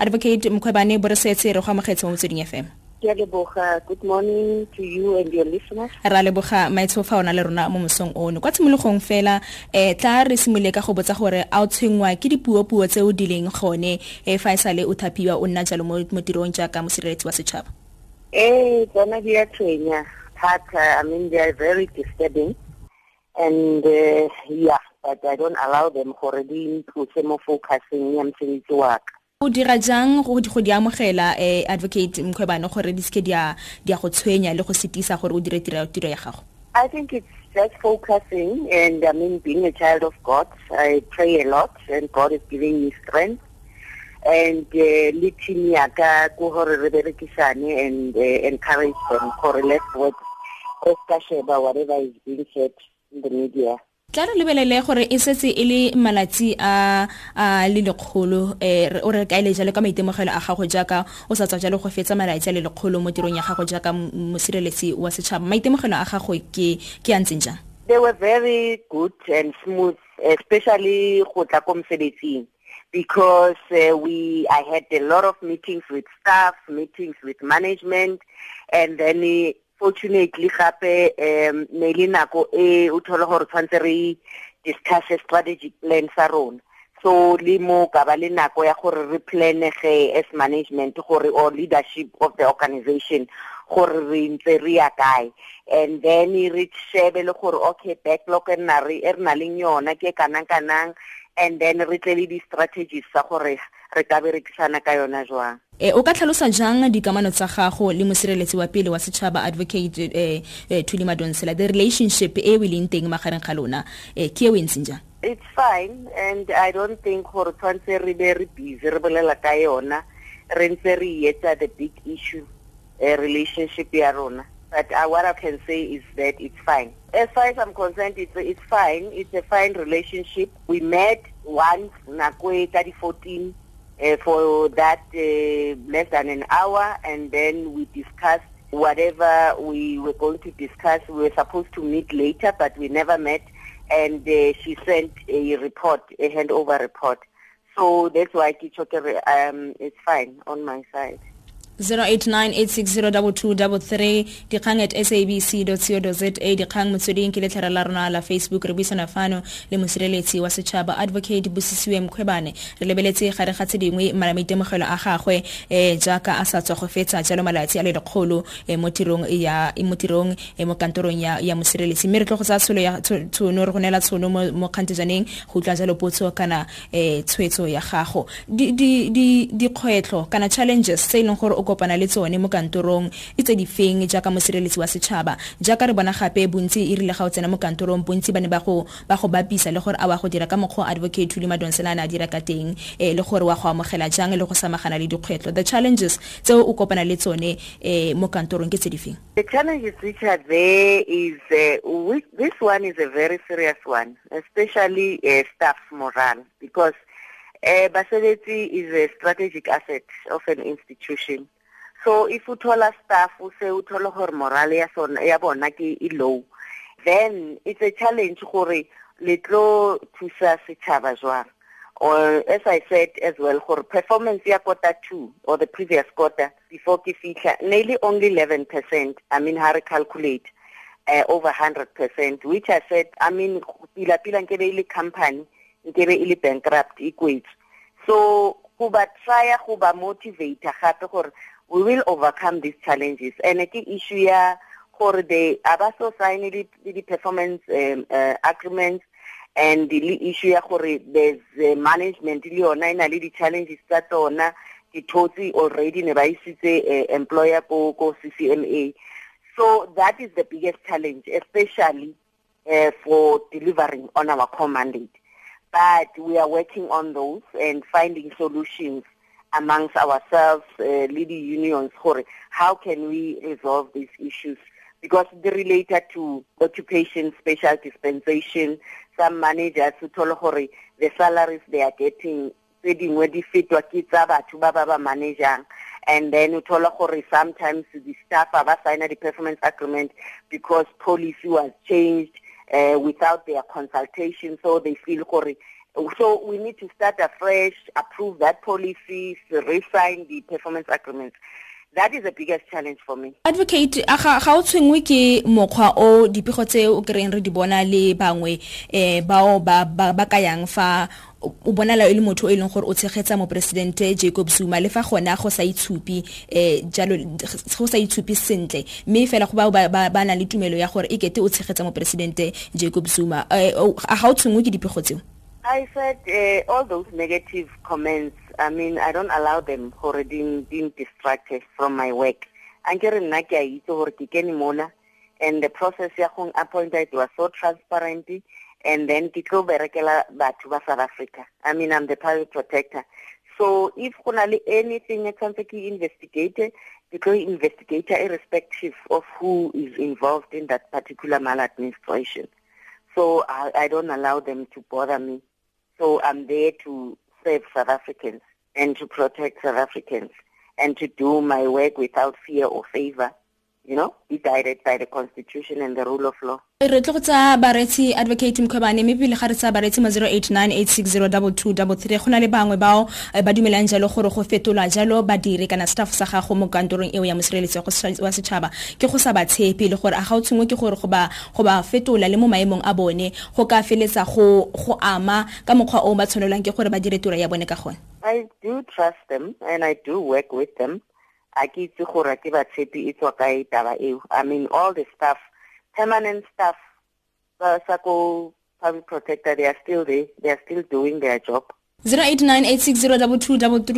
advocate mkhwebane bo re go amogetse mo motsweding fm good morning to you and your listeners. Ra leboga maitsho fa ona le rona mo mosong ono. Kwa tshimologong fela eh tla re simolole ka go botsa gore a o tshwengwa ke dipuo-puo tse o dileng gone eh fa e sale o thapiwa o nna jalo mo tirong jaaka mosireletsi wa setšhaba. Ee tsona di a tshwenya. Thata i mean they are very disturbing. And uh, yeah but i don't allow them gore di ntlose mo focusing ya mosebetsi wa ka o dira jang go di amogela um advocate mkhwebane gore di seke di a go tshwenya le go setisa gore o dire tiro ya gago? I think it's just focusing and i mean being a child of god i pray a lot and god is giving me strength. And uh, le team ya ka ko gore re berekisane and uh, encourage them gore let's work sheba whatever is being said in the media tla re lebelele gore e setse e le malatsi le lekgolo eh o re ka ile jalo ka maitemogelo a gago jaaka o sa tswa jalo go fetsa malatsi a le lekgolo mo tirong ya gago jaaka mosireletsi wa setšhaba. Maitemogelo a gago ke a ntseng jang? They were very good and smooth especially go tla ko mosebetsing because uh, we I had a lot of meetings with staff meetings with management and then fortunately gape um ne le nako e o thola gore tshwantse re discuss strategic plan sa rona. So le mo ka ba le nako ya gore re planege as management gore or leadership of the organization gore re ntse re ya kae. And then re shebe le gore okay backlog e nna re e na leng yona ke kanang kanang and then re tle le di-strategies sa gore re ka berekisana ka yona jwang. E o ka tlhalosa jang dikamano tsa gago le mosireletsi wa pele wa setšhaba advocate eh, thuli madonsela the relationship e o leng teng magareng ga lona? Eh, ke e o e ntseng jang? It's fine and i don't think gore tshwanetse re be re busy re bolela ka yona. Re ntse re etsa the big issue uh, relationship ya rona but uh, what i can say is that it's fine as far as i'm concerned it's, it's fine it's a fine relationship we met once nakwe ka di 14 uh, for that uh, less than an hour and then we discussed whatever we were going to discuss. We were supposed to meet later, but we never met. And uh, she sent a report, a handover report. So that's why Kichoke, um, it's fine on my side. 0898602233 dikgang at sabc co za dikgang motsweding ke letlhare la rona la facebook. Re buisana fano le mosireletsi wa setšhaba advocate bosisiwe mkgwebane re lebeletse gare ga tse dingwe maitemogelo a gagwe um jaaka a sa tswa go fetsa jalo malatsi a le lekgolo um mo tirong mo kantorong ya mosireletsi. Mme re tlo go tsaya tsholo ya tshono re go neela tshono mo kgantejaneng go utlwa jalo potso kana um tshwetso ya gago. Dikgwetlho kana challenges tse e leng gore kopana le tsone mo kantorong. E tse di feng jaaka mosireletsi wa setšhaba? Jaaka re bona gape bontsi e rile ga o tsena mo kantorong bontsi ba ne ba go bapisa le gore a wa go dira ka mokgwa advocate le madonsela a dira ka teng um le gore wa go amogela jang le go samagana le dikgwetlho. The challenges tseo o kopana le tsone um mo kantorong ke tse di feng? The challenges which are there is uh, we, this one is a very serious one, especially uh, staff morale, because uh, Baseletsi is a strategic asset of an institution. So if o thola staff o se o thola gore morale ya sona ya bona ke e low. Then it's a challenge gore le tlo thusa setšhaba jwang. Or as I said as well gore performance ya quarter 2 or the previous quarter before ke fihla nearly only 11% I mean how to calculate uh, over 100% which I said I mean pila pila nkebe ile company nkebe ile bankrupt e kwetse so go ba try go ba motivate gape gore we will overcome these challenges. And ke issue ya gore they aba so sign performance um, uh, agreements and the issue ya gore there's uh, management le yona ina le di challenges tsa tsona. Ke thotse already ne ba isitse uh, employer ko ko CCMA so that is the biggest challenge especially uh, for delivering on our core mandate but we are working on those and finding solutions amongst ourselves, uh, leading unions, how can we resolve these issues? Because they're related to occupation, special dispensation, some managers who told the salaries they are getting tse dingwe di fetwa ke tsa batho ba ba ba managang and then o thola sometimes the staff ba sign the performance agreement because policy was changed uh, without their consultation so they feel gore So we need to start afresh, approve that policies, re-sign the performance agreements. That is the biggest challenge for me. Advocate ga o tshwengwe ke mokgwa o dipego tse o kreng re di bona le bangwe eh bao ba ba ka yang fa o bonala e le motho o e leng gore o tshegetsa moporesidente Jacob Zuma le fa gona go sa itshupi eh jalo go sa itshupi sentle. Mme fela go bao ba nang le tumelo ya gore e kete o tshegetsa moporesidente Jacob Zuma. Eh a ga o tshwengwe ke dipego tseo? I said uh, all those negative comments, I mean, I don't allow them for being, being distracted from my work. Nna ke a itse gore ke mona and the process ya was so transparent and then ke tlo berekela batho ba South Africa. I mean, I'm the public protector. So if go na le anything e tshwanetse ke investigate, ke tlo investigator irrespective of who is involved in that particular maladministration. So I, I don't allow them to bother me. So I'm there to serve South Africans and to protect South Africans and to do my work without fear or favor, you know, be guided by the Constitution and the rule of law. re tlo go tsa baretsi advocate mkhwebane mme pele ga re tsa baretsi mo 0898602233 go na le bangwe bao eh, ba dumelang jalo gore go fetola jalo badiri kana staff sa gago mo kantorong eo ya mosireletsi wa setšhaba ke go sa ba tshepe le gore a ga o tshengwe ke gore go ba fetola le mo maemong a bone go ka feletsa go ama ka mokgwa o ba tshwanelwang ke gore ba dire tiro ya bone ka gone I do trust them and I do work with them. A ke itse gore ke ba tshepe e tswa kae taba eo. I mean all the staff permanent staff, uh, SACO public protector, they are still there. They are still doing their job. 089 860